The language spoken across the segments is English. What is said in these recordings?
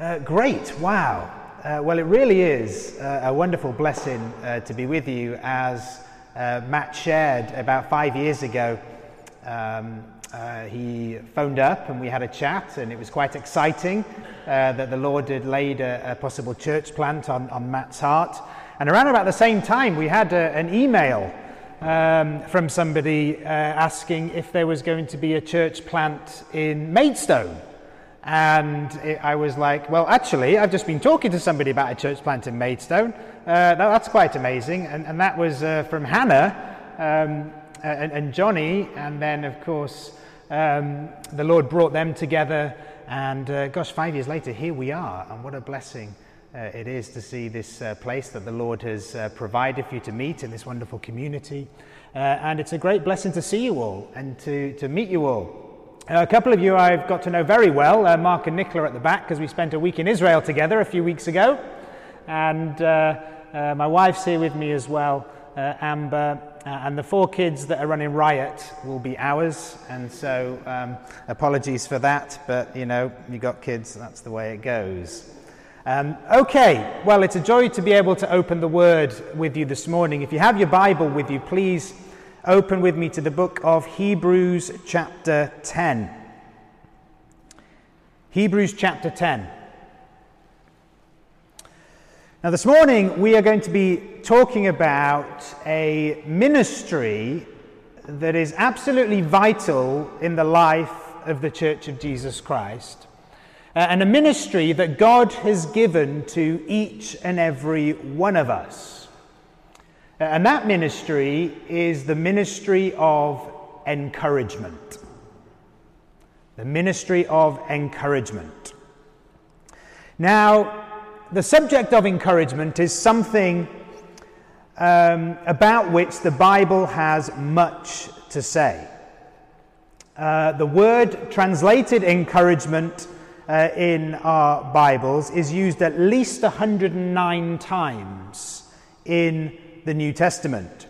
Uh, great, wow. Uh, well, it really is uh, a wonderful blessing uh, to be with you as uh, Matt shared about five years ago. Um, uh, he phoned up and we had a chat, and it was quite exciting that the Lord had laid a, a possible church plant on, on, Matt's heart. And around about the same time, we had a, an email um, from somebody asking if there was going to be a church plant in Maidstone. And it, I was like, well, actually, I've just been talking to somebody about a church plant in Maidstone. Uh, that, that's quite amazing. And, and that was uh, from Hannah um, and, and, Johnny. And then, of course, um, the Lord brought them together. And uh, gosh, five years later, here we are. And what a blessing uh, it is to see this uh, place that the Lord has uh, provided for you to meet in this wonderful community. and it's a great blessing to see you all and to, to meet you all. A couple of you I've got to know very well, uh, Mark and Nicola at the back, because we spent a week in Israel together a few weeks ago. And uh, uh my wife's here with me as well, uh, Amber. Uh, and the four kids that are running riot will be ours. And so um, apologies for that, but you know, you got kids, that's the way it goes. Um, okay, well, it's a joy to be able to open the word with you this morning. If you have your Bible with you, please open with me to the book of Hebrews, chapter 10. Hebrews, chapter 10. Now, this morning we are going to be talking about a ministry that is absolutely vital in the life of the Church of Jesus Christ, uh, and a ministry that God has given to each and every one of us. And that ministry is the ministry of encouragement. The ministry of encouragement. Now, the subject of encouragement is something um, about which the Bible has much to say. Uh, the word translated encouragement uh, in our Bibles is used at least 109 times in the New Testament.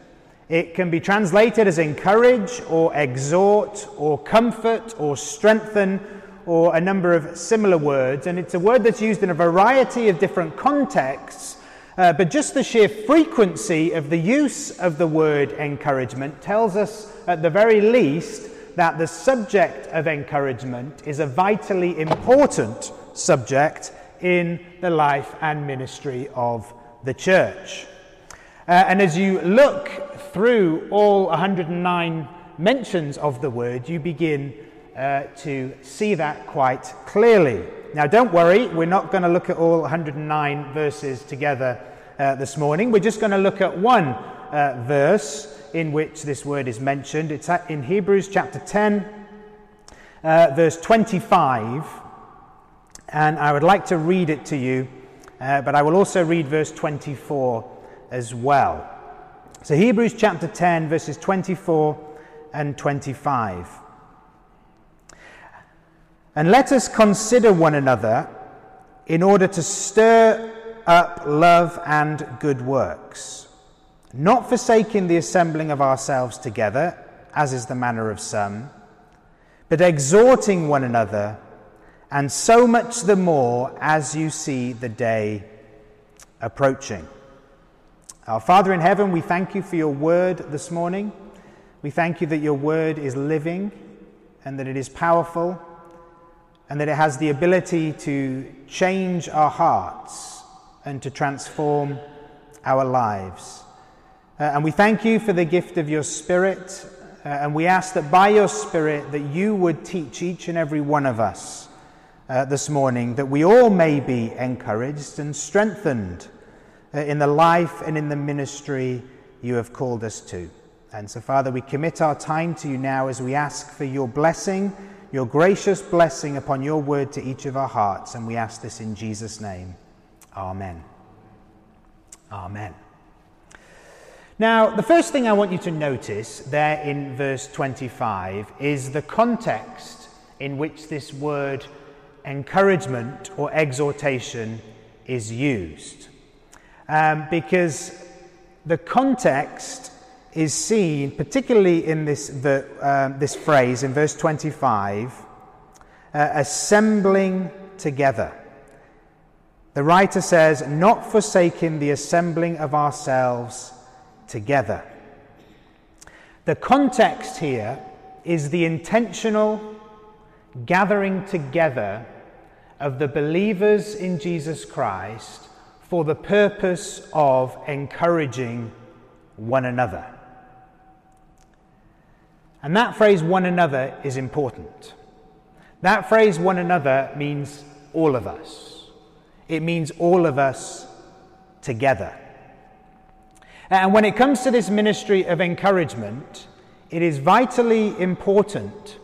It can be translated as encourage or exhort or comfort or strengthen or a number of similar words. And it's a word that's used in a variety of different contexts. Uh, but just the sheer frequency of the use of the word encouragement tells us, at the very least, that the subject of encouragement is a vitally important subject in the life and ministry of the church. Uh, and as you look through all 109 mentions of the word, you begin uh, to see that quite clearly. Now, don't worry, we're not going to look at all 109 verses together uh, this morning. We're just going to look at one uh, verse in which this word is mentioned. It's in Hebrews chapter 10, uh, verse 25. And I would like to read it to you, uh, but I will also read verse 24 as well. So, Hebrews chapter 10, verses 24 and 25. And let us consider one another in order to stir up love and good works, not forsaking the assembling of ourselves together, as is the manner of some, but exhorting one another, and so much the more as you see the day approaching. Our Father in heaven, we thank you for your word this morning. We thank you that your word is living and that it is powerful and that it has the ability to change our hearts and to transform our lives. Uh, and we thank you for the gift of your Spirit. Uh, and we ask that by your Spirit that you would teach each and every one of us uh, this morning, that we all may be encouraged and strengthened Uh, in the life and in the ministry you have called us to. And so, Father, we commit our time to you now as we ask for your blessing, your gracious blessing upon your word to each of our hearts. And we ask this in Jesus' name. Amen. Amen. Now, the first thing I want you to notice there in verse 25 is the context in which this word encouragement or exhortation is used um, because the context is seen, particularly in this, the, um, this phrase in verse 25, uh, assembling together. The writer says, not forsaking the assembling of ourselves together. The context here is the intentional gathering together of the believers in Jesus Christ for the purpose of encouraging one another. And that phrase, one another, is important. That phrase, one another, means all of us. It means all of us together. And when it comes to this ministry of encouragement, it is vitally important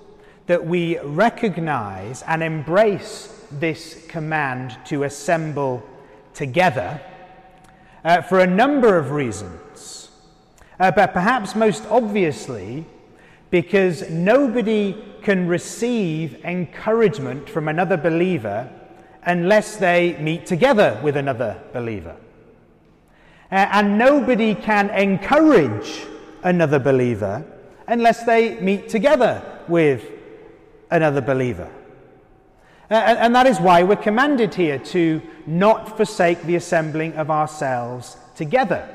that we recognize and embrace this command to assemble together uh, for a number of reasons. Uh, but perhaps most obviously, because nobody can receive encouragement from another believer unless they meet together with another believer. Uh, and nobody can encourage another believer unless they meet together with another believer. Uh, and that is why we're commanded here to not forsake the assembling of ourselves together.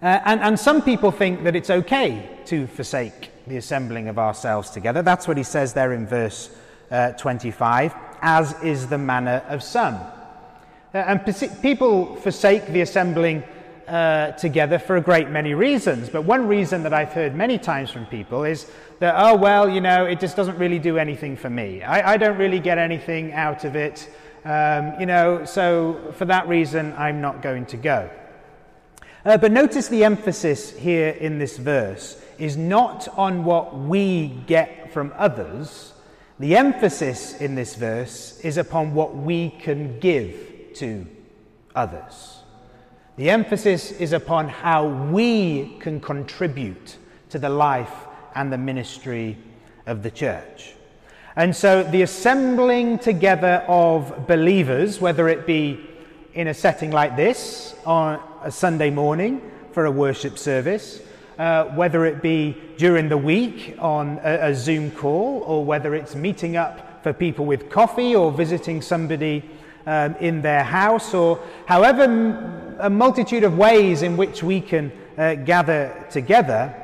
Uh, and, and some people think that it's okay to forsake the assembling of ourselves together. That's what he says there in verse uh, 25, as is the manner of some. Uh, and people forsake the assembling uh, together for a great many reasons. But one reason that I've heard many times from people is that, oh, well, you know, it just doesn't really do anything for me. I, I don't really get anything out of it. Um, you know, so for that reason, I'm not going to go. Uh, but notice the emphasis here in this verse is not on what we get from others. The emphasis in this verse is upon what we can give to others. The emphasis is upon how we can contribute to the life and the ministry of the church. And so the assembling together of believers, whether it be in a setting like this on a Sunday morning for a worship service, uh, whether it be during the week on a, a Zoom call, or whether it's meeting up for people with coffee or visiting somebody um, in their house, or however a multitude of ways in which we can uh, gather together,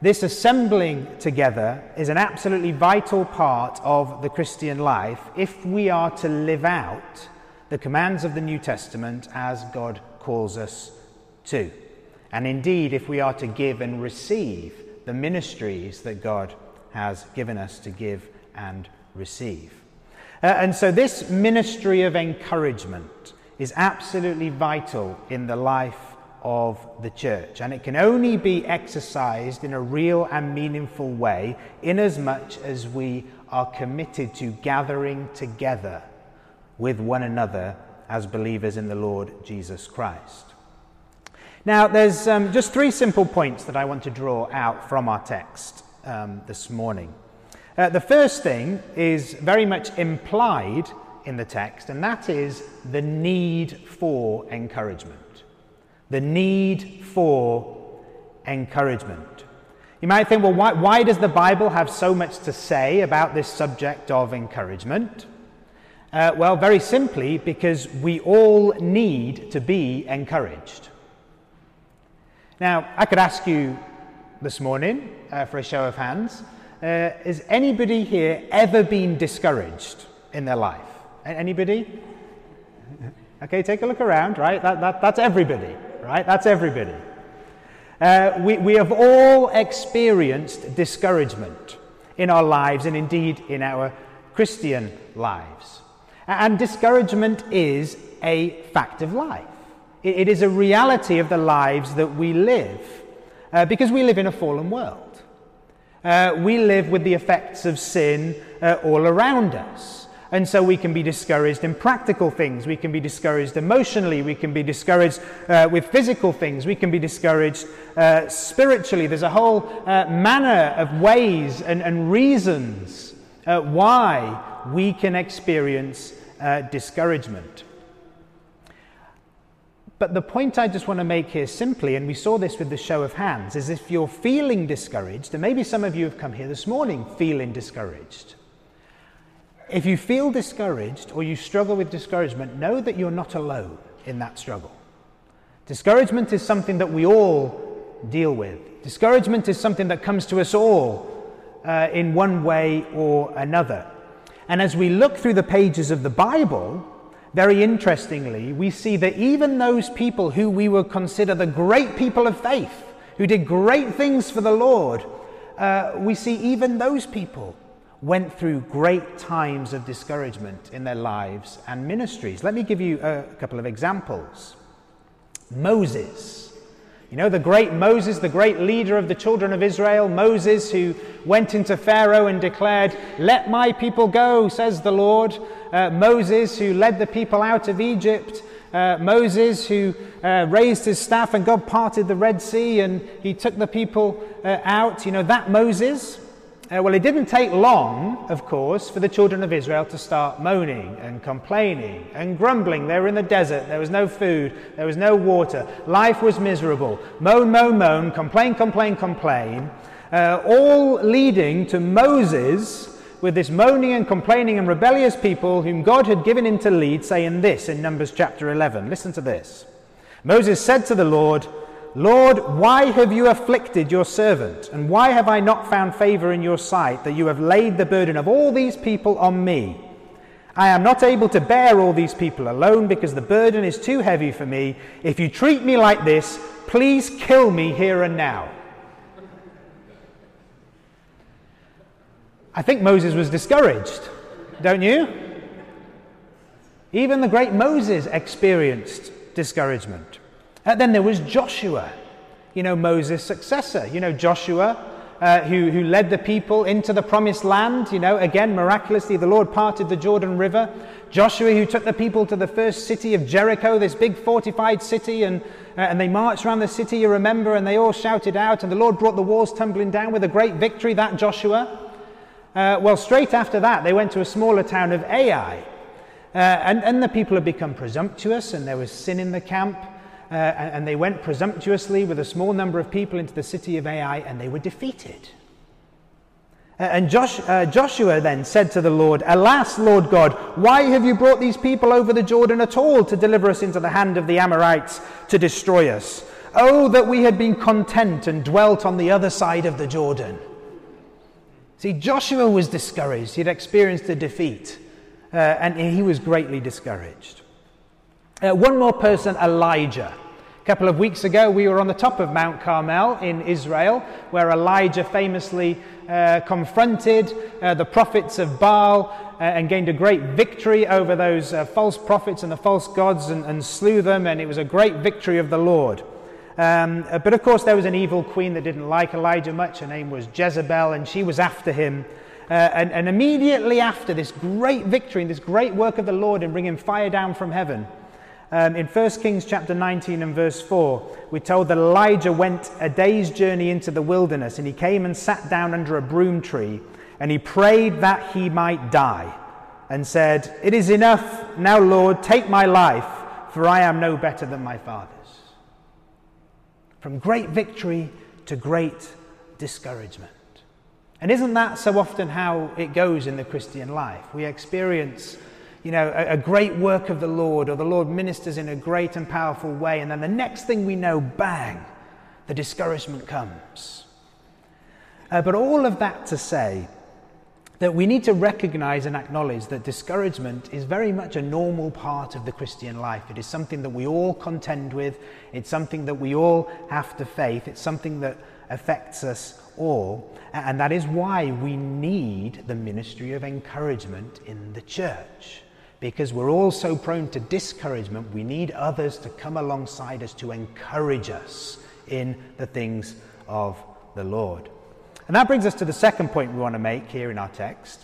this assembling together is an absolutely vital part of the Christian life if we are to live out the commands of the New Testament as God calls us to. And indeed, if we are to give and receive the ministries that God has given us to give and receive. Uh, and so, this ministry of encouragement is absolutely vital in the life of the church, and it can only be exercised in a real and meaningful way inasmuch as we are committed to gathering together with one another as believers in the Lord Jesus Christ. Now, there's um, just three simple points that I want to draw out from our text um, this morning. Uh, the first thing is very much implied in the text, and that is the need for encouragement. The need for encouragement. You might think, well, why, why does the Bible have so much to say about this subject of encouragement? Uh, well, very simply, because we all need to be encouraged. Now, I could ask you this morning uh, for a show of hands uh, has anybody here ever been discouraged in their life? Anybody? Okay, take a look around, right? That, that, that's everybody, right? That's everybody. Uh, we, we have all experienced discouragement in our lives and indeed in our Christian lives. And discouragement is a fact of life. It, it is a reality of the lives that we live uh, because we live in a fallen world. Uh, we live with the effects of sin uh, all around us. And so we can be discouraged in practical things. We can be discouraged emotionally. We can be discouraged uh, with physical things. We can be discouraged uh, spiritually. There's a whole uh, manner of ways and, and reasons uh, why we can experience discouragement. But the point I just want to make here simply, and we saw this with the show of hands, is if you're feeling discouraged, and maybe some of you have come here this morning feeling discouraged, if you feel discouraged or you struggle with discouragement, know that you're not alone in that struggle. Discouragement is something that we all deal with. Discouragement is something that comes to us all uh, in one way or another. And as we look through the pages of the Bible, very interestingly, we see that even those people who we would consider the great people of faith, who did great things for the Lord, uh, we see even those people went through great times of discouragement in their lives and ministries. Let me give you a couple of examples. Moses. You know, the great Moses, the great leader of the children of Israel, Moses, who went into Pharaoh and declared, Let my people go, says the Lord. Uh, Moses, who led the people out of Egypt. Uh, Moses, who uh, raised his staff and God parted the Red Sea and he took the people uh, out. You know, that Moses uh, well, it didn't take long, of course, for the children of Israel to start moaning and complaining and grumbling. They were in the desert, there was no food, there was no water, life was miserable. Moan, moan, moan, complain, complain, complain, uh, all leading to Moses with this moaning and complaining and rebellious people whom God had given him to lead, saying this in Numbers chapter 11. Listen to this. Moses said to the Lord, Lord, why have you afflicted your servant? And why have I not found favor in your sight that you have laid the burden of all these people on me? I am not able to bear all these people alone because the burden is too heavy for me. If you treat me like this, please kill me here and now. I think Moses was discouraged, don't you? Even the great Moses experienced discouragement. Uh, then there was Joshua, you know, Moses' successor. You know, Joshua, uh, who, who led the people into the promised land. You know, again, miraculously, the Lord parted the Jordan River. Joshua, who took the people to the first city of Jericho, this big fortified city, and, uh, and they marched around the city, you remember, and they all shouted out, and the Lord brought the walls tumbling down with a great victory, that Joshua. Uh, well, straight after that, they went to a smaller town of Ai. Uh, and, and the people had become presumptuous, and there was sin in the camp uh, and they went presumptuously with a small number of people into the city of Ai, and they were defeated. Uh, and Josh, uh, Joshua then said to the Lord, Alas, Lord God, why have you brought these people over the Jordan at all to deliver us into the hand of the Amorites to destroy us? Oh, that we had been content and dwelt on the other side of the Jordan. See, Joshua was discouraged. He'd experienced a defeat, uh, and he was greatly discouraged. Uh, one more person, Elijah. A couple of weeks ago, we were on the top of Mount Carmel in Israel, where Elijah famously uh, confronted uh, the prophets of Baal uh, and gained a great victory over those uh, false prophets and the false gods and, and, slew them, and it was a great victory of the Lord. Um, uh, but of course, there was an evil queen that didn't like Elijah much. Her name was Jezebel, and she was after him. Uh, and, and, immediately after this great victory and this great work of the Lord in bringing fire down from heaven, um, in 1 Kings chapter 19 and verse 4, we're told that Elijah went a day's journey into the wilderness and he came and sat down under a broom tree and he prayed that he might die and said, It is enough now, Lord, take my life, for I am no better than my fathers. From great victory to great discouragement. And isn't that so often how it goes in the Christian life? We experience you know, a, a, great work of the Lord, or the Lord ministers in a great and powerful way, and then the next thing we know, bang, the discouragement comes. Uh, but all of that to say that we need to recognize and acknowledge that discouragement is very much a normal part of the Christian life. It is something that we all contend with, it's something that we all have to face, it's something that affects us all. And that is why we need the ministry of encouragement in the church because we're all so prone to discouragement, we need others to come alongside us to encourage us in the things of the Lord. And that brings us to the second point we want to make here in our text,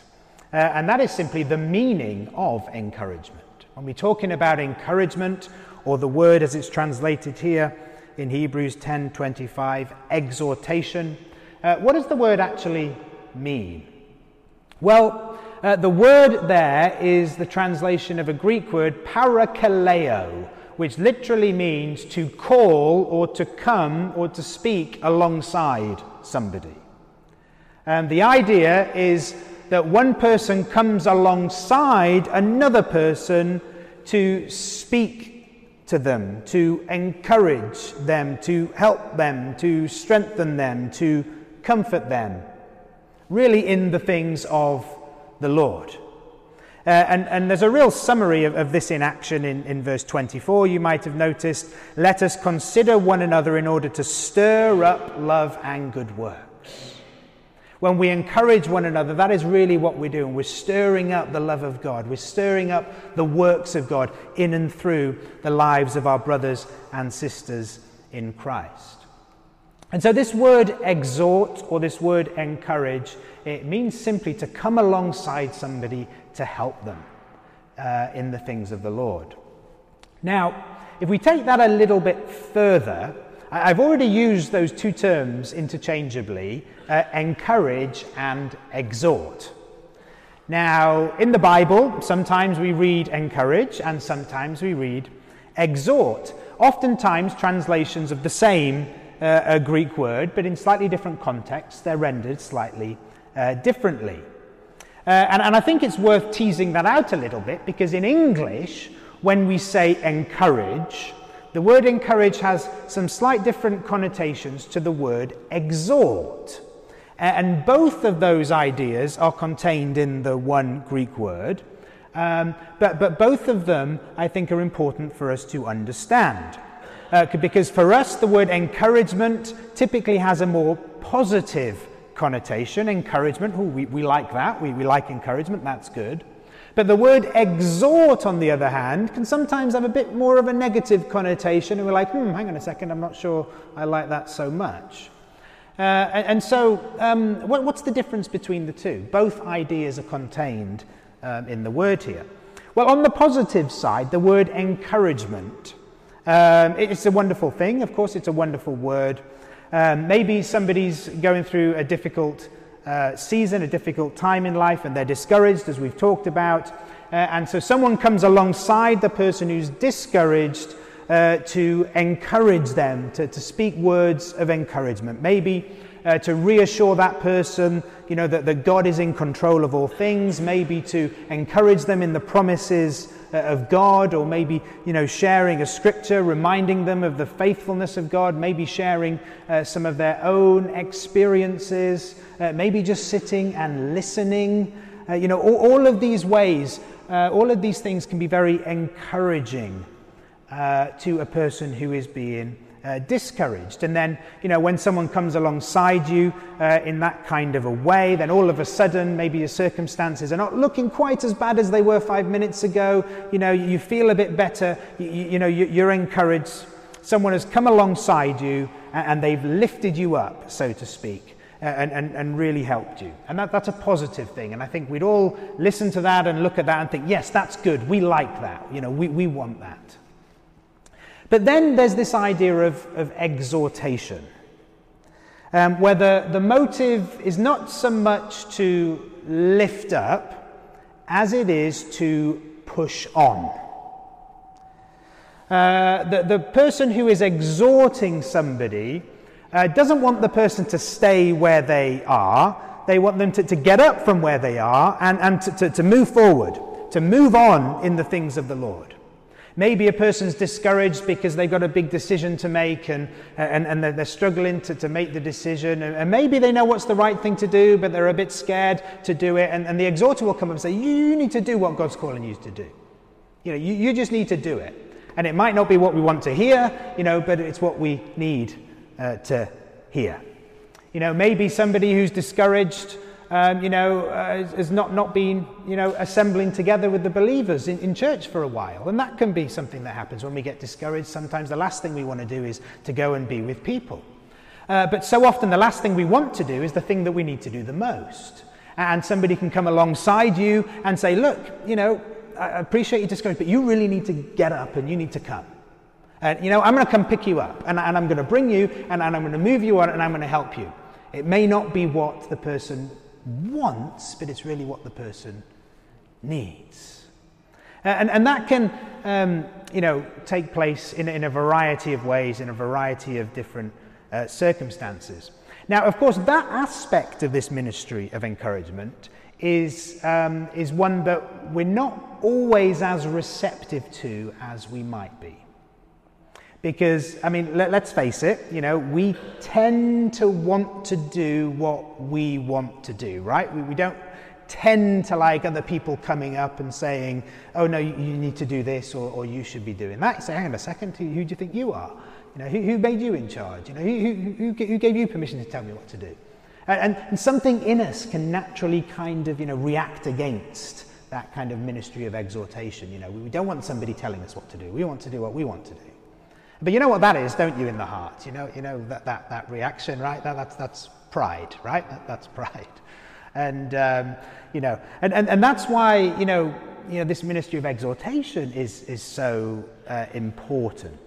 uh, and that is simply the meaning of encouragement. When we're talking about encouragement, or the word as it's translated here in Hebrews 10:25, exhortation, uh, what does the word actually mean? Well, uh, the word there is the translation of a Greek word, parakaleo, which literally means to call or to come or to speak alongside somebody. And the idea is that one person comes alongside another person to speak to them, to encourage them, to help them, to strengthen them, to comfort them, really in the things of the Lord. Uh, and, and, there's a real summary of, of this in action in, in, verse 24. You might have noticed, let us consider one another in order to stir up love and good works. When we encourage one another, that is really what we're doing. We're stirring up the love of God. We're stirring up the works of God in and through the lives of our brothers and sisters in Christ. And so, this word exhort or this word encourage, it means simply to come alongside somebody to help them uh, in the things of the Lord. Now, if we take that a little bit further, I've already used those two terms interchangeably uh, encourage and exhort. Now, in the Bible, sometimes we read encourage and sometimes we read exhort. Oftentimes, translations of the same uh, Greek word, but in slightly different contexts, they're rendered slightly uh, differently. Uh, and, and I think it's worth teasing that out a little bit because in English, when we say encourage, the word encourage has some slight different connotations to the word exhort. And both of those ideas are contained in the one Greek word. Um, but, but both of them, I think, are important for us to understand. Uh, because for us, the word encouragement typically has a more positive connotation, encouragement. Ooh, we, we like that. We, we like encouragement. That's good. But the word exhort, on the other hand, can sometimes have a bit more of a negative connotation. And we're like, hmm, hang on a second, I'm not sure I like that so much. Uh, and, and, so, um, what, what's the difference between the two? Both ideas are contained um, in the word here. Well, on the positive side, the word encouragement. Um, it's a wonderful thing, of course, it's a wonderful word. Um, maybe somebody's going through a difficult uh, season, a difficult time in life, and they're discouraged, as we've talked about. Uh, and so someone comes alongside the person who's discouraged uh, to encourage them, to, to speak words of encouragement. Maybe uh, to reassure that person, you know, that, that God is in control of all things, maybe to encourage them in the promises of God, or maybe, you know, sharing a scripture, reminding them of the faithfulness of God, maybe sharing uh, some of their own experiences, uh, maybe just sitting and listening. Uh, you know, all, all, of these ways, uh, all of these things can be very encouraging uh, to a person who is being uh, discouraged. And then, you know, when someone comes alongside you uh, in that kind of a way, then all of a sudden, maybe your circumstances are not looking quite as bad as they were five minutes ago. You know, you feel a bit better. You, you know, you, are encouraged. Someone has come alongside you and, they've lifted you up, so to speak. And, and, and really helped you. And that, that's a positive thing. And I think we'd all listen to that and look at that and think, yes, that's good. We like that. You know, we, we want that. But then there's this idea of, of exhortation, um, where the, the motive is not so much to lift up as it is to push on. Uh, the, the person who is exhorting somebody uh, doesn't want the person to stay where they are. They want them to, to get up from where they are and, and to, to, to move forward, to move on in the things of the Lord. Maybe a person's discouraged because they've got a big decision to make and, and, and they're struggling to, to make the decision. And maybe they know what's the right thing to do, but they're a bit scared to do it. And, and the exhorter will come up and say, You need to do what God's calling you to do. You know, you, you just need to do it. And it might not be what we want to hear, you know, but it's what we need uh, to hear. You know, maybe somebody who's discouraged um, you know, uh, has not, not been, you know, assembling together with the believers in, in church for a while. And that can be something that happens when we get discouraged. Sometimes the last thing we want to do is to go and be with people. Uh, but so often the last thing we want to do is the thing that we need to do the most. And somebody can come alongside you and say, look, you know, I appreciate your discouragement, but you really need to get up and you need to come. And, you know, I'm going to come pick you up and, and I'm going to bring you and, and I'm going to move you on and I'm going to help you. It may not be what the person wants, but it's really what the person needs. And, and that can, um, you know, take place in, in a variety of ways, in a variety of different uh, circumstances. Now, of course, that aspect of this ministry of encouragement is, um, is one that we're not always as receptive to as we might be. Because, I mean, let, us face it, you know, we tend to want to do what we want to do, right? We, we don't tend to like other people coming up and saying, oh, no, you, you need to do this or, or, you should be doing that. You say, hang on a second, who, who do you think you are? You know, who, who made you in charge? You know, who, who, gave you permission to tell me what to do? And, and something in us can naturally kind of, you know, react against that kind of ministry of exhortation. You know, we don't want somebody telling us what to do. We want to do what we want to do. But you know what that is, don't you, in the heart? You know, you know that, that, that reaction, right? That, that's, that's pride, right? That, that's pride. And, um, you know, and, and, and that's why, you know, you know, this ministry of exhortation is, is so uh, important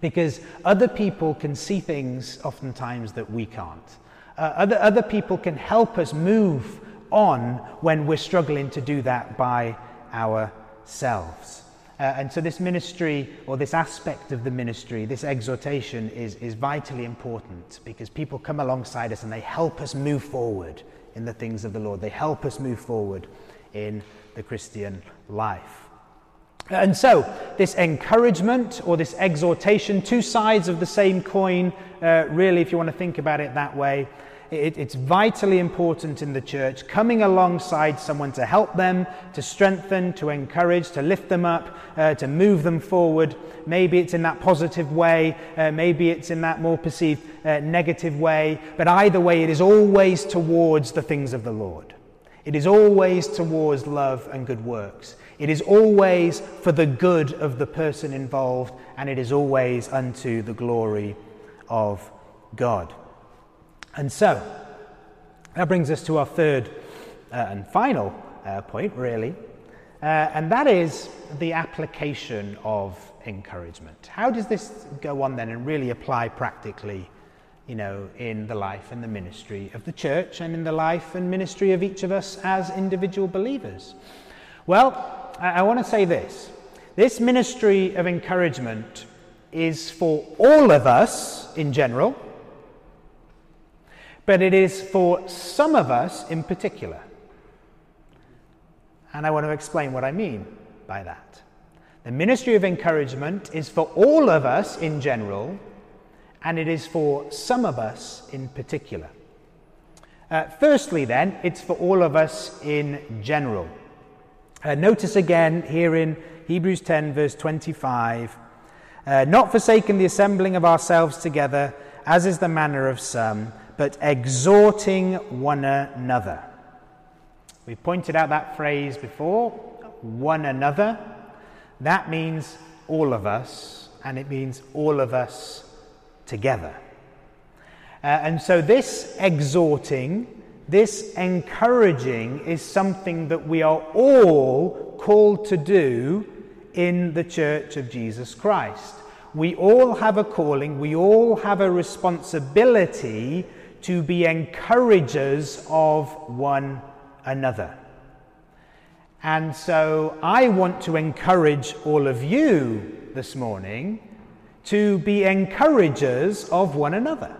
because other people can see things oftentimes that we can't. Uh, other, other people can help us move on when we're struggling to do that by ourselves. Uh, and so, this ministry, or this aspect of the ministry, this exhortation, is, is vitally important because people come alongside us and they help us move forward in the things of the Lord. They help us move forward in the Christian life. And so, this encouragement or this exhortation, two sides of the same coin, uh, really, if you want to think about it that way, it, it's vitally important in the church, coming alongside someone to help them, to strengthen, to encourage, to lift them up, uh, to move them forward. Maybe it's in that positive way, uh, maybe it's in that more perceived uh, negative way, but either way, it is always towards the things of the Lord. It is always towards love and good works. It is always for the good of the person involved, and it is always unto the glory of God. And so, that brings us to our third uh, and final uh, point, really, uh, and that is the application of encouragement. How does this go on then and really apply practically, you know, in the life and the ministry of the church and in the life and ministry of each of us as individual believers? Well, I, I want to say this this ministry of encouragement is for all of us in general, but it is for some of us in particular. And I want to explain what I mean by that. The ministry of encouragement is for all of us in general, and it is for some of us in particular. Uh, firstly, then, it's for all of us in general. Uh, notice again here in Hebrews 10, verse 25 uh, not forsaking the assembling of ourselves together, as is the manner of some, but exhorting one another. We pointed out that phrase before one another. That means all of us, and it means all of us together. Uh, and so, this exhorting this encouraging is something that we are all called to do in the Church of Jesus Christ. We all have a calling, we all have a responsibility to be encouragers of one another. And so I want to encourage all of you this morning to be encouragers of one another.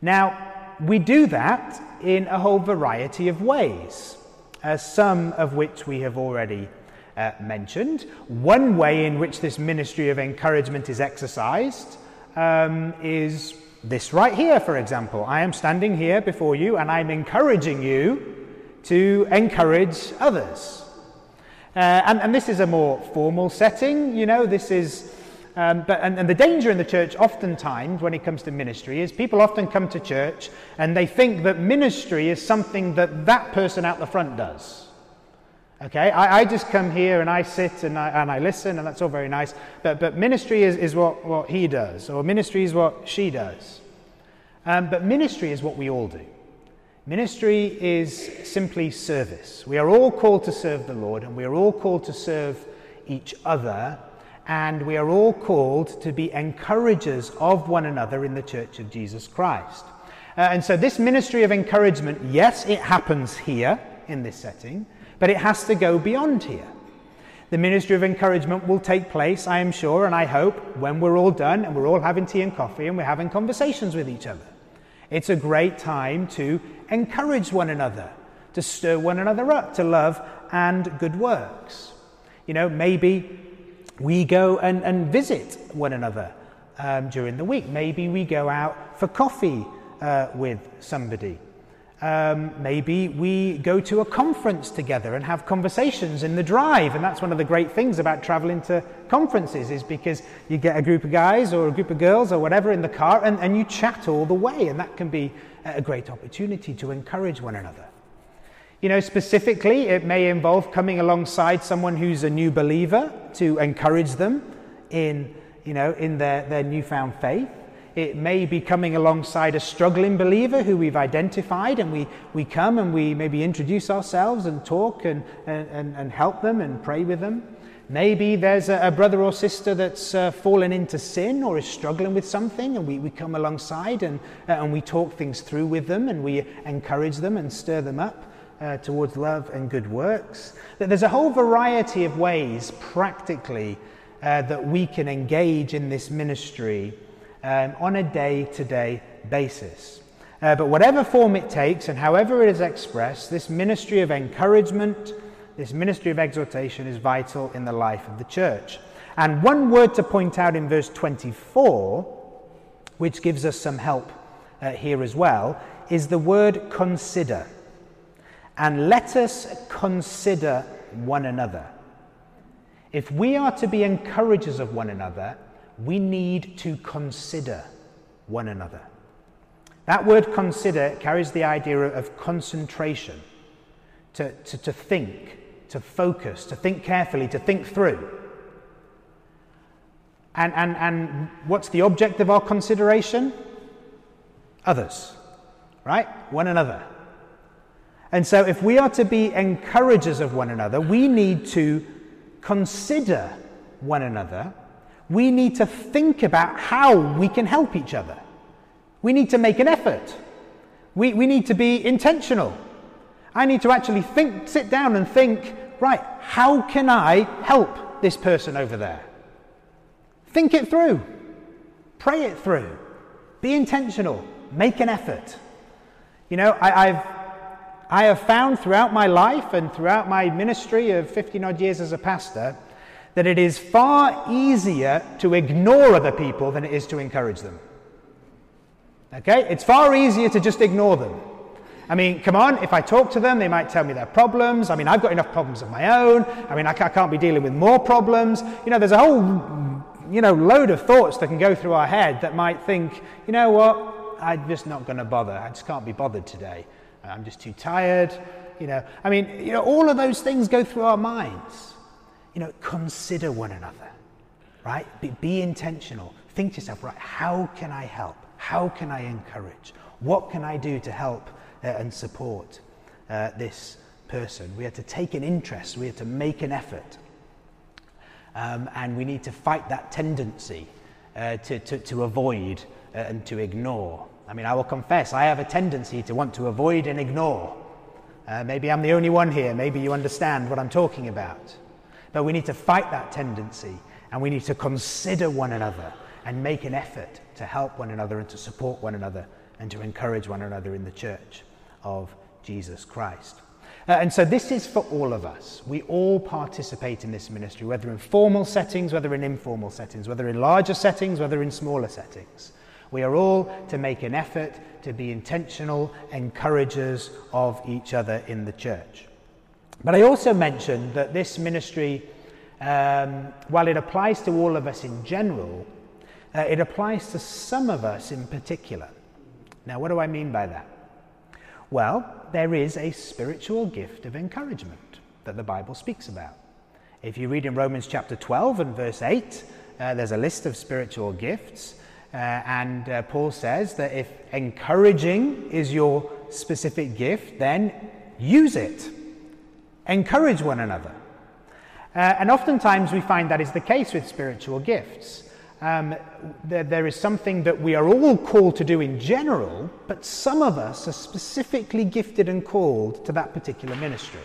Now, we do that in a whole variety of ways, uh, some of which we have already uh, mentioned. One way in which this ministry of encouragement is exercised um, is this right here, for example. I am standing here before you and I'm encouraging you to encourage others. Uh, and, and, this is a more formal setting, you know, this is um, but, and, and the danger in the church, oftentimes, when it comes to ministry, is people often come to church and they think that ministry is something that that person out the front does. Okay, I, I just come here and I sit and I, and I listen, and that's all very nice. But, but ministry is, is what, what he does, or ministry is what she does. Um, but ministry is what we all do. Ministry is simply service. We are all called to serve the Lord, and we are all called to serve each other and we are all called to be encouragers of one another in the Church of Jesus Christ. Uh, and so, this ministry of encouragement, yes, it happens here in this setting, but it has to go beyond here. The ministry of encouragement will take place, I am sure, and I hope, when we're all done and we're all having tea and coffee and we're having conversations with each other. It's a great time to encourage one another, to stir one another up to love and good works. You know, maybe we go and, and visit one another um, during the week. Maybe we go out for coffee uh, with somebody. Um, maybe we go to a conference together and have conversations in the drive. And that's one of the great things about traveling to conferences is because you get a group of guys or a group of girls or whatever in the car and, and you chat all the way. And that can be a great opportunity to encourage one another. You know, specifically, it may involve coming alongside someone who's a new believer to encourage them in, you know, in their, their newfound faith. It may be coming alongside a struggling believer who we've identified, and we, we come and we maybe introduce ourselves and talk and, and, and help them and pray with them. Maybe there's a, a brother or sister that's uh, fallen into sin or is struggling with something, and we, we come alongside and, uh, and we talk things through with them and we encourage them and stir them up. Uh, towards love and good works. That there's a whole variety of ways, practically, uh, that we can engage in this ministry um, on a day to day basis. Uh, but whatever form it takes and however it is expressed, this ministry of encouragement, this ministry of exhortation is vital in the life of the church. And one word to point out in verse 24, which gives us some help uh, here as well, is the word consider. And let us consider one another. If we are to be encouragers of one another, we need to consider one another. That word consider carries the idea of concentration, to, to, to think, to focus, to think carefully, to think through. And, and, and what's the object of our consideration? Others, right? One another. And so, if we are to be encouragers of one another, we need to consider one another we need to think about how we can help each other. We need to make an effort. We, we need to be intentional. I need to actually think, sit down and think, right, how can I help this person over there? Think it through. Pray it through. Be intentional. Make an effort. You know, I, I've, I have found throughout my life and throughout my ministry of 15 odd years as a pastor that it is far easier to ignore other people than it is to encourage them. Okay? It's far easier to just ignore them. I mean, come on, if I talk to them, they might tell me their problems. I mean, I've got enough problems of my own. I mean, I can't be dealing with more problems. You know, there's a whole, you know, load of thoughts that can go through our head that might think, you know what, I'm just not going to bother. I just can't be bothered today. I'm just too tired. You know, I mean, you know, all of those things go through our minds you know, consider one another, right? Be, be intentional. Think to yourself, right, how can I help? How can I encourage? What can I do to help uh, and support uh, this person? We have to take an interest, we have to make an effort. Um, and we need to fight that tendency uh, to, to, to, avoid uh, and to ignore. I mean, I will confess, I have a tendency to want to avoid and ignore. Uh, maybe I'm the only one here. Maybe you understand what I'm talking about. But we need to fight that tendency and we need to consider one another and make an effort to help one another and to support one another and to encourage one another in the church of Jesus Christ. Uh, and so this is for all of us. We all participate in this ministry, whether in formal settings, whether in informal settings, whether in larger settings, whether in smaller settings. We are all to make an effort to be intentional encouragers of each other in the church. But I also mentioned that this ministry, um, while it applies to all of us in general, uh, it applies to some of us in particular. Now, what do I mean by that? Well, there is a spiritual gift of encouragement that the Bible speaks about. If you read in Romans chapter 12 and verse 8, uh, there's a list of spiritual gifts. Uh, and uh, Paul says that if encouraging is your specific gift, then use it encourage one another. Uh, and oftentimes we find that is the case with spiritual gifts. Um, there, there is something that we are all called to do in general, but some of us are specifically gifted and called to that particular ministry.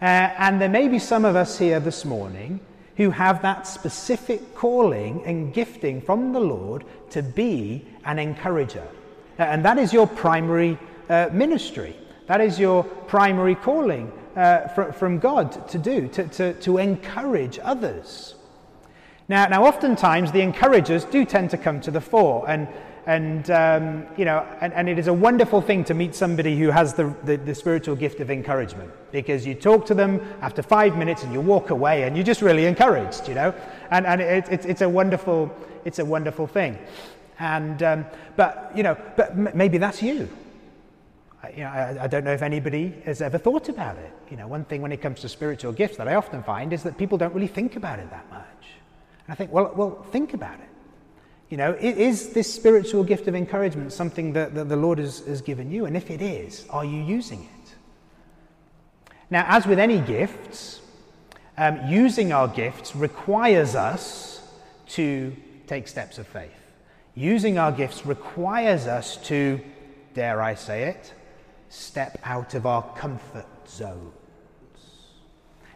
Uh, and there may be some of us here this morning who have that specific calling and gifting from the Lord to be an encourager, And that is your primary uh, ministry. That is your primary calling uh, fr- from God to do, to, to, to encourage others. Now, now, oftentimes the encouragers do tend to come to the fore, and, and um, you know, and, and, it is a wonderful thing to meet somebody who has the, the, the, spiritual gift of encouragement, because you talk to them after five minutes and you walk away, and you're just really encouraged, you know, and, and it, it, it's a wonderful, it's a wonderful thing, and um, but you know, but m- maybe that's you. You know, I, I don't know if anybody has ever thought about it. You know, one thing when it comes to spiritual gifts that I often find is that people don't really think about it that much. And I think, well, well, think about it. You know, is this spiritual gift of encouragement something that, that the Lord has, has given you? And if it is, are you using it? Now, as with any gifts, um, using our gifts requires us to take steps of faith. Using our gifts requires us to, dare I say it, step out of our comfort zones.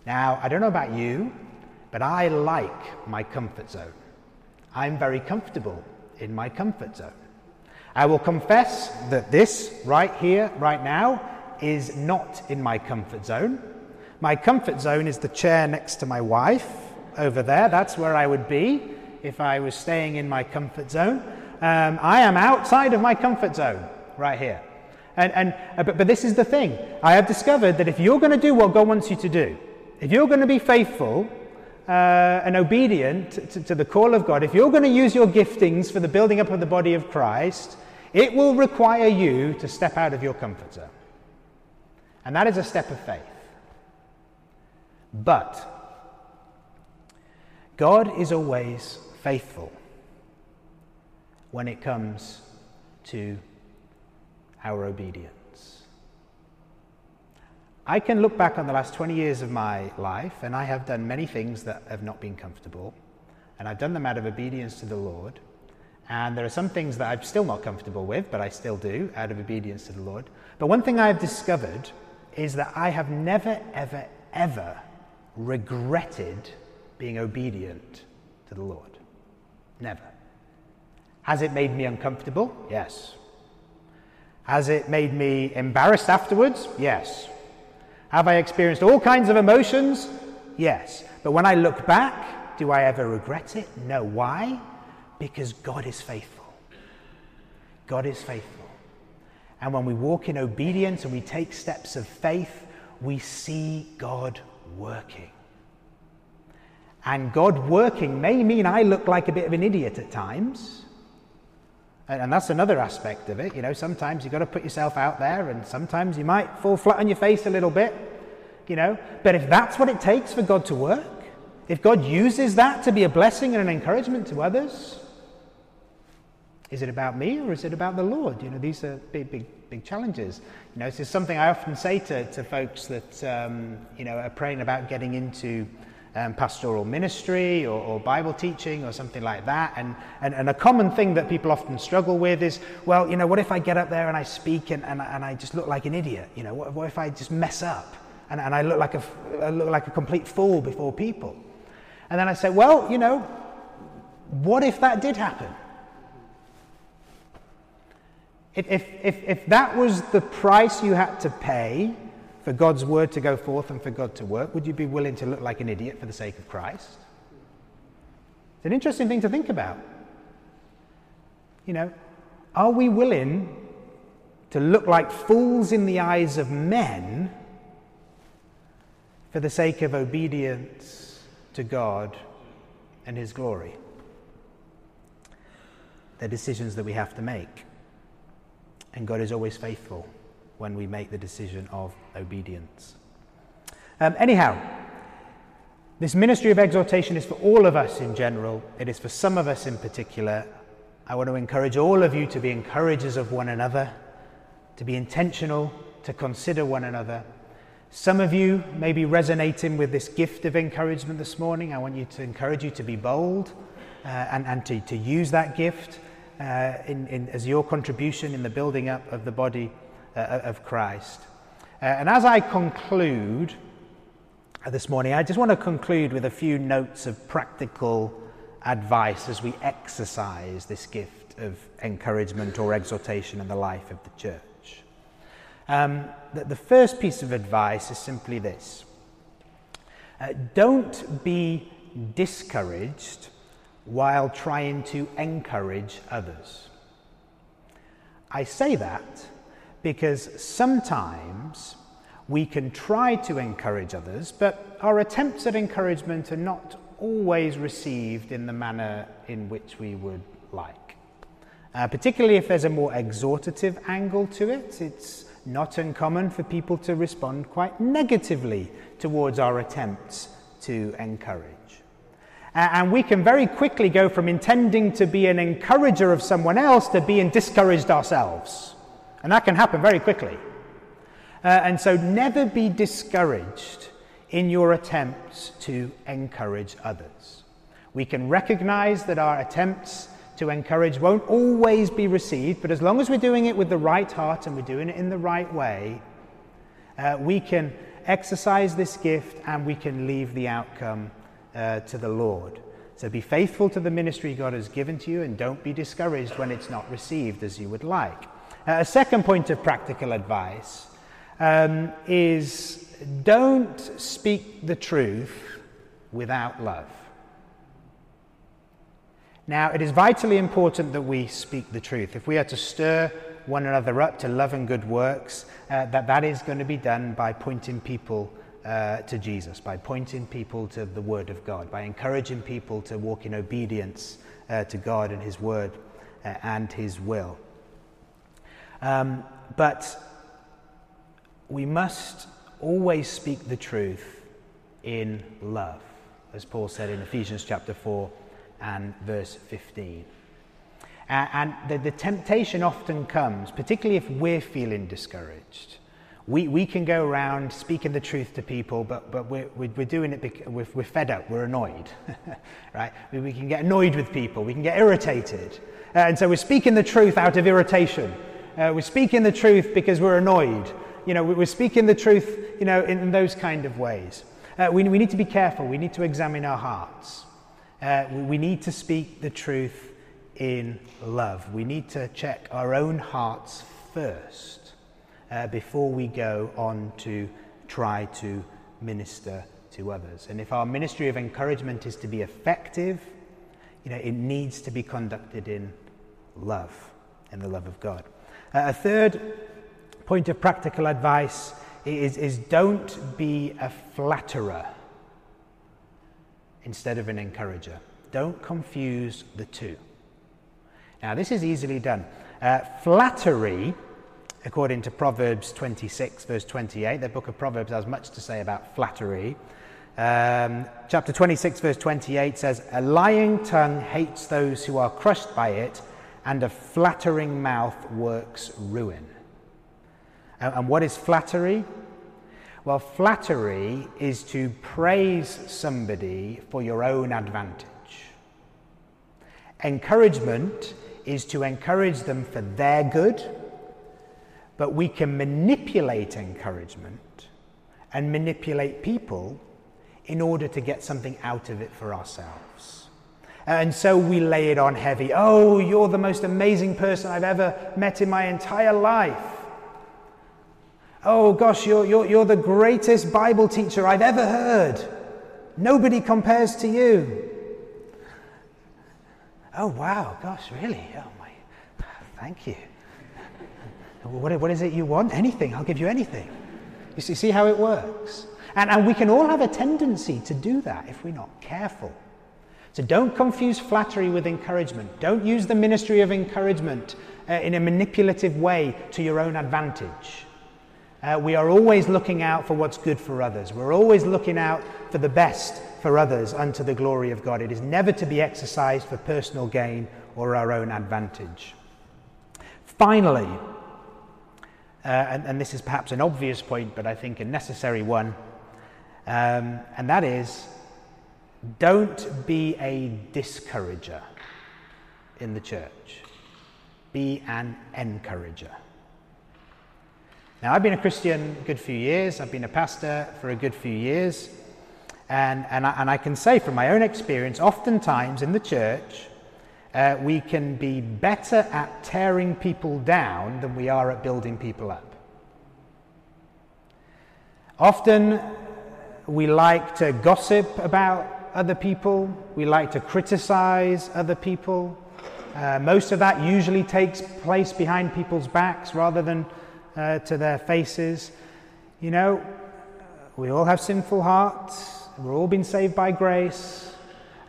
Now, I don't know about you, but I like my comfort zone. I'm very comfortable in my comfort zone. I will confess that this right here, right now, is not in my comfort zone. My comfort zone is the chair next to my wife over there. That's where I would be if I was staying in my comfort zone. Um, I am outside of my comfort zone right here. And, and, uh, but, but this is the thing I have discovered that if you're going to do what God wants you to do, if you're going to be faithful uh, and obedient to, to the call of God, if you're going to use your giftings for the building up of the body of Christ, it will require you to step out of your comfort zone. And that is a step of faith. But God is always faithful when it comes to our obedience. I can look back on the last 20 years of my life, and I have done many things that have not been comfortable, and I've done them out of obedience to the Lord. And there are some things that I'm still not comfortable with, but I still do out of obedience to the Lord. But one thing I have discovered is that I have never, ever, ever regretted being obedient to the Lord. Never. Has it made me uncomfortable? Yes. Has it made me embarrassed afterwards? Yes. Have I experienced all kinds of emotions? Yes. But when I look back, do I ever regret it? No. Why? Because God is faithful. God is faithful. And when we walk in obedience and we take steps of faith, we see God working. And God working may mean I look like a bit of an idiot at times. And, that's another aspect of it. You know, sometimes you've got to put yourself out there, and sometimes you might fall flat on your face a little bit. You know, but if that's what it takes for God to work, if God uses that to be a blessing and an encouragement to others, is it about me or is it about the Lord? You know, these are big, big, big challenges. You know, this is something I often say to, to folks that, um, you know, are praying about getting into um, pastoral ministry or, or, Bible teaching or something like that. And, and, and, a common thing that people often struggle with is, well, you know, what if I get up there and I speak and, and, and I just look like an idiot? You know, what, what if I just mess up and, and I, look like a, I look like a complete fool before people? And then I say, well, you know, what if that did happen? If, if, if, if that was the price you had to pay for God's word to go forth and for God to work, would you be willing to look like an idiot for the sake of Christ? It's an interesting thing to think about. You know, are we willing to look like fools in the eyes of men for the sake of obedience to God and His glory? They're decisions that we have to make. And God is always faithful when we make the decision of obedience. Um, anyhow, this ministry of exhortation is for all of us in general, it is for some of us in particular. I want to encourage all of you to be encouragers of one another, to be intentional, to consider one another. Some of you may be resonating with this gift of encouragement this morning. I want you to encourage you to be bold uh, and, and to, to use that gift uh, in, in, as your contribution in the building up of the body of Christ. Uh, and as I conclude uh, this morning, I just want to conclude with a few notes of practical advice as we exercise this gift of encouragement or exhortation in the life of the church. Um, the, the, first piece of advice is simply this uh, don't be discouraged while trying to encourage others. I say that because sometimes we can try to encourage others, but our attempts at encouragement are not always received in the manner in which we would like. Uh, particularly if there's a more exhortative angle to it, it's not uncommon for people to respond quite negatively towards our attempts to encourage. Uh, and we can very quickly go from intending to be an encourager of someone else to being discouraged ourselves. And that can happen very quickly. Uh, and so never be discouraged in your attempts to encourage others. We can recognize that our attempts to encourage won't always be received, but as long as we're doing it with the right heart and we're doing it in the right way, uh, we can exercise this gift and we can leave the outcome uh, to the Lord. So be faithful to the ministry God has given to you and don't be discouraged when it's not received as you would like. Uh, a second point of practical advice um, is don't speak the truth without love. Now, it is vitally important that we speak the truth. If we are to stir one another up to love and good works, uh, that that is going to be done by pointing people uh, to Jesus, by pointing people to the Word of God, by encouraging people to walk in obedience uh, to God and His Word uh, and His will. Um, but we must always speak the truth in love, as Paul said in Ephesians chapter 4 and verse 15. And the, the temptation often comes, particularly if we're feeling discouraged. We, we can go around speaking the truth to people, but, but we're, we're doing it because we're, we're fed up, we're annoyed, right? We, we, can get annoyed with people, we can get irritated. Uh, and so we're speaking the truth out of irritation. Uh, we're speaking the truth because we're annoyed you know, we're speaking the truth, you know, in, those kind of ways. Uh, we, we need to be careful. We need to examine our hearts. Uh, we, we need to speak the truth in love. We need to check our own hearts first uh, before we go on to try to minister to others. And if our ministry of encouragement is to be effective, you know, it needs to be conducted in love, in the love of God. Uh, a third point of practical advice is, is don't be a flatterer instead of an encourager. Don't confuse the two. Now, this is easily done. Uh, flattery, according to Proverbs 26, verse 28, the book of Proverbs has much to say about flattery. Um, chapter 26, verse 28 says, A lying tongue hates those who are crushed by it, and a flattering mouth works ruin. And what is flattery? Well, flattery is to praise somebody for your own advantage. Encouragement is to encourage them for their good, but we can manipulate encouragement and manipulate people in order to get something out of it for ourselves. And so we lay it on heavy. Oh, you're the most amazing person I've ever met in my entire life. Oh gosh, you're, you're, you're the greatest Bible teacher I've ever heard. Nobody compares to you. Oh wow, gosh, really? Oh my, thank you. What, what is it you want? Anything, I'll give you anything. You see, see how it works? And, and we can all have a tendency to do that if we're not careful. So don't confuse flattery with encouragement. Don't use the ministry of encouragement uh, in a manipulative way to your own advantage. Uh, we are always looking out for what's good for others. We're always looking out for the best for others unto the glory of God. It is never to be exercised for personal gain or our own advantage. Finally, uh, and, and, this is perhaps an obvious point, but I think a necessary one, um, and that is don't be a discourager in the church, be an encourager. Now, I've been a Christian a good few years, I've been a pastor for a good few years, and, and, I, and I can say from my own experience, oftentimes in the church, uh, we can be better at tearing people down than we are at building people up. Often we like to gossip about other people, we like to criticize other people. Uh, most of that usually takes place behind people's backs rather than uh, to their faces. You know, we all have sinful hearts, we're all been saved by grace,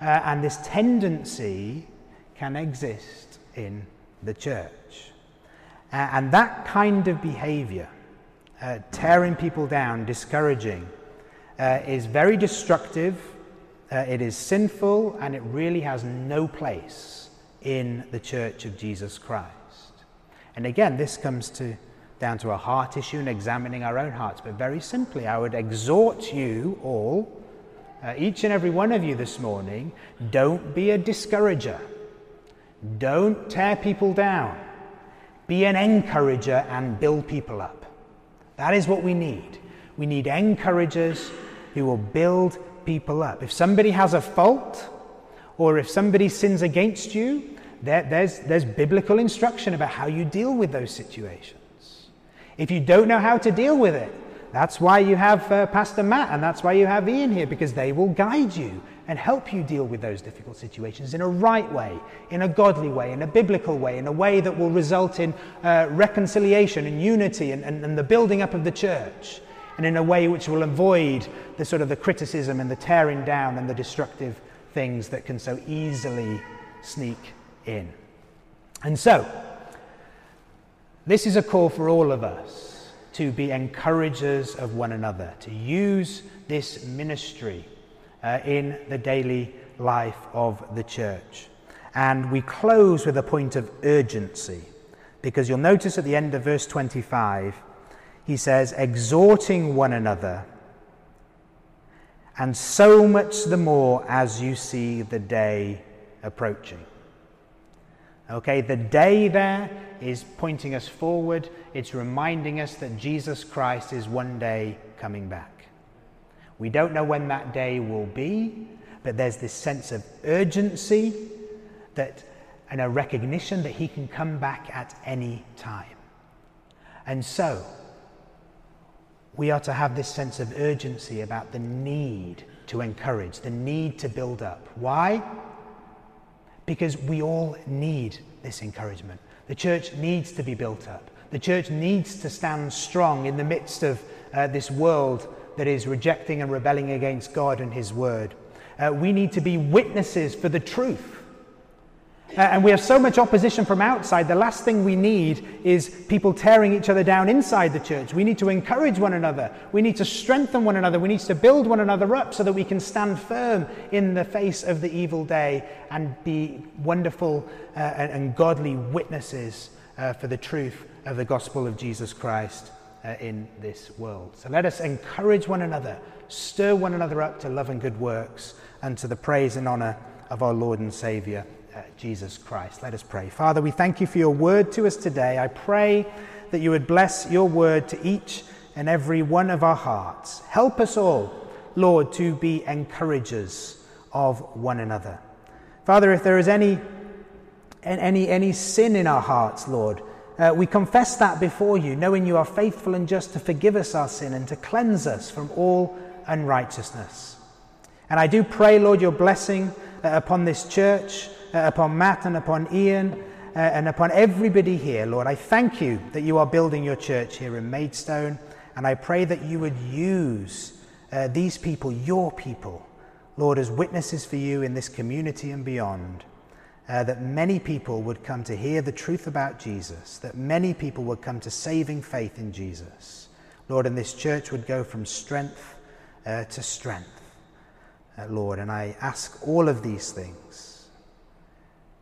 uh, and this tendency can exist in the church. Uh, and that kind of behavior, uh, tearing people down, discouraging, uh, is very destructive, uh, it is sinful, and it really has no place in the church of Jesus Christ. And again, this comes to, down to a heart issue and examining our own hearts. But very simply, I would exhort you all, uh, each and every one of you this morning, don't be a discourager. Don't tear people down. Be an encourager and build people up. That is what we need. We need encouragers who will build people up. If somebody has a fault, or if somebody sins against you, there, there's, there's biblical instruction about how you deal with those situations. If you don't know how to deal with it, that's why you have uh, Pastor Matt and that's why you have Ian here, because they will guide you and help you deal with those difficult situations in a right way, in a godly way, in a biblical way, in a way that will result in uh, reconciliation and unity and, and, and the building up of the church, and in a way which will avoid the sort of the criticism and the tearing down and the destructive things that can so easily sneak in. And so, this is a call for all of us to be encouragers of one another, to use this ministry uh, in the daily life of the church. And we close with a point of urgency, because you'll notice at the end of verse 25, he says, exhorting one another, and so much the more as you see the day approaching. Okay, the day there is pointing us forward. It's reminding us that Jesus Christ is one day coming back. We don't know when that day will be, but there's this sense of urgency that and a recognition that he can come back at any time. And so, we are to have this sense of urgency about the need to encourage, the need to build up. Why? because we all need this encouragement. The church needs to be built up. The church needs to stand strong in the midst of uh, this world that is rejecting and rebelling against God and His word. Uh, we need to be witnesses for the truth. And we have so much opposition from outside. The last thing we need is people tearing each other down inside the church. We need to encourage one another. We need to strengthen one another. We need to build one another up so that we can stand firm in the face of the evil day and be wonderful uh, and, and, godly witnesses uh, for the truth of the gospel of Jesus Christ uh, in this world. So let us encourage one another, stir one another up to love and good works, and to the praise and honor of our Lord and Savior uh, Jesus Christ. Let us pray. Father, we thank you for your word to us today. I pray that you would bless your word to each and every one of our hearts. Help us all, Lord, to be encouragers of one another. Father, if there is any, any, any sin in our hearts, Lord, uh, we confess that before you, knowing you are faithful and just to forgive us our sin and to cleanse us from all unrighteousness. And I do pray, Lord, your blessing uh, upon this church upon Matt and upon Ian uh, and upon everybody here, Lord. I thank you that you are building your church here in Maidstone, and I pray that you would use uh, these people, your people, Lord, as witnesses for you in this community and beyond. Uh, that many people would come to hear the truth about Jesus, that many people would come to saving faith in Jesus. Lord, and this church would go from strength uh, to strength, uh, Lord. And I ask all of these things